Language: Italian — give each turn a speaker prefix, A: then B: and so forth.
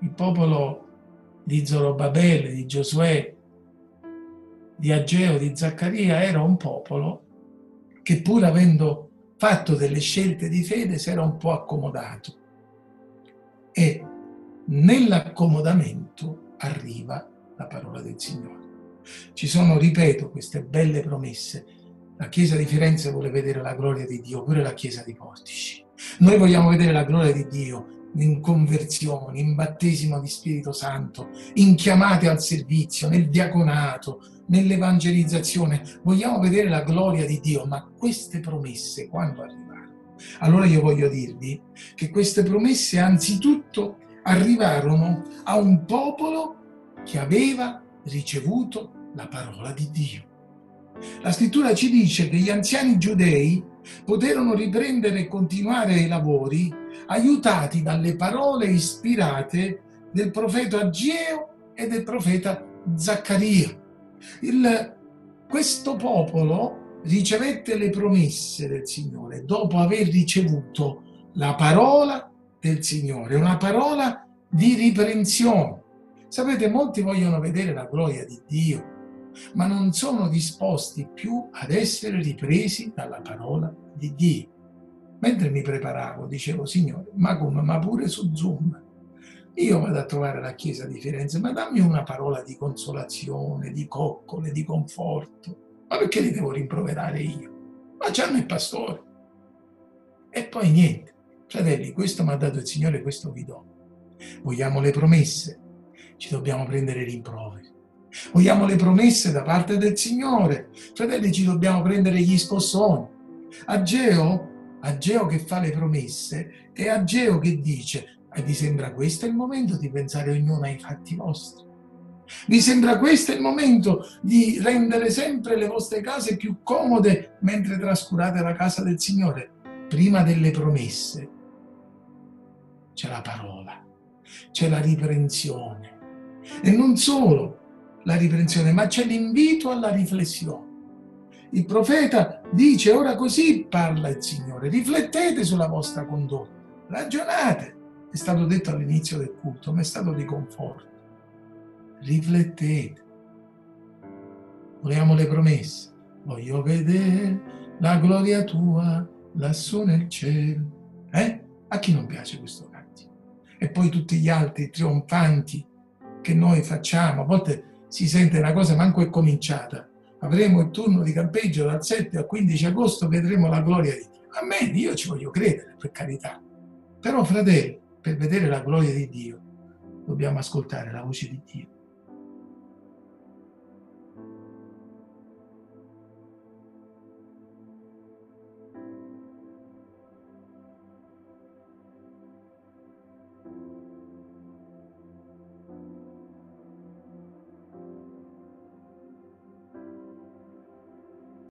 A: il popolo di Zorobabele, di Giosuè, di Ageo, di Zaccaria era un popolo che pur avendo fatto delle scelte di fede si era un po' accomodato. E nell'accomodamento arriva la parola del Signore. Ci sono, ripeto, queste belle promesse. La Chiesa di Firenze vuole vedere la gloria di Dio, pure la Chiesa di Portici. Noi vogliamo vedere la gloria di Dio in conversione, in battesimo di Spirito Santo, in chiamate al servizio, nel diaconato, nell'evangelizzazione. Vogliamo vedere la gloria di Dio, ma queste promesse quando arrivano? Allora io voglio dirvi che queste promesse anzitutto arrivarono a un popolo che aveva ricevuto la parola di Dio. La scrittura ci dice che gli anziani giudei poterono riprendere e continuare i lavori aiutati dalle parole ispirate del profeta Ageo e del profeta Zaccaria. Il, questo popolo ricevette le promesse del Signore dopo aver ricevuto la parola del Signore, una parola di riprensione. Sapete, molti vogliono vedere la gloria di Dio, ma non sono disposti più ad essere ripresi dalla parola di Dio. Mentre mi preparavo, dicevo, Signore, ma come? Ma pure su Zoom. Io vado a trovare la Chiesa di Firenze, ma dammi una parola di consolazione, di coccole, di conforto. Ma perché li devo rimproverare io? Ma c'hanno il pastore. E poi niente. Fratelli, questo mi ha dato il Signore, questo vi do. Vogliamo le promesse, ci dobbiamo prendere rimproveri. Vogliamo le promesse da parte del Signore. Fratelli, ci dobbiamo prendere gli scossoni. Ageo, Ageo che fa le promesse, è Ageo che dice, e vi sembra questo il momento di pensare ognuno ai fatti vostri? Vi sembra questo il momento di rendere sempre le vostre case più comode mentre trascurate la casa del Signore? Prima delle promesse c'è la parola, c'è la riprensione. E non solo la riprensione, ma c'è l'invito alla riflessione. Il profeta dice, ora così parla il Signore, riflettete sulla vostra condotta, ragionate è stato detto all'inizio del culto, ma è stato di conforto. Riflettete. Vogliamo le promesse. Voglio vedere la gloria tua lassù nel cielo. Eh? A chi non piace questo canto? E poi tutti gli altri trionfanti che noi facciamo. A volte si sente una cosa, manco è cominciata. Avremo il turno di campeggio dal 7 al 15 agosto, vedremo la gloria di Dio. A me, io ci voglio credere, per carità. Però, fratelli, per vedere la gloria di Dio, dobbiamo ascoltare la voce di Dio.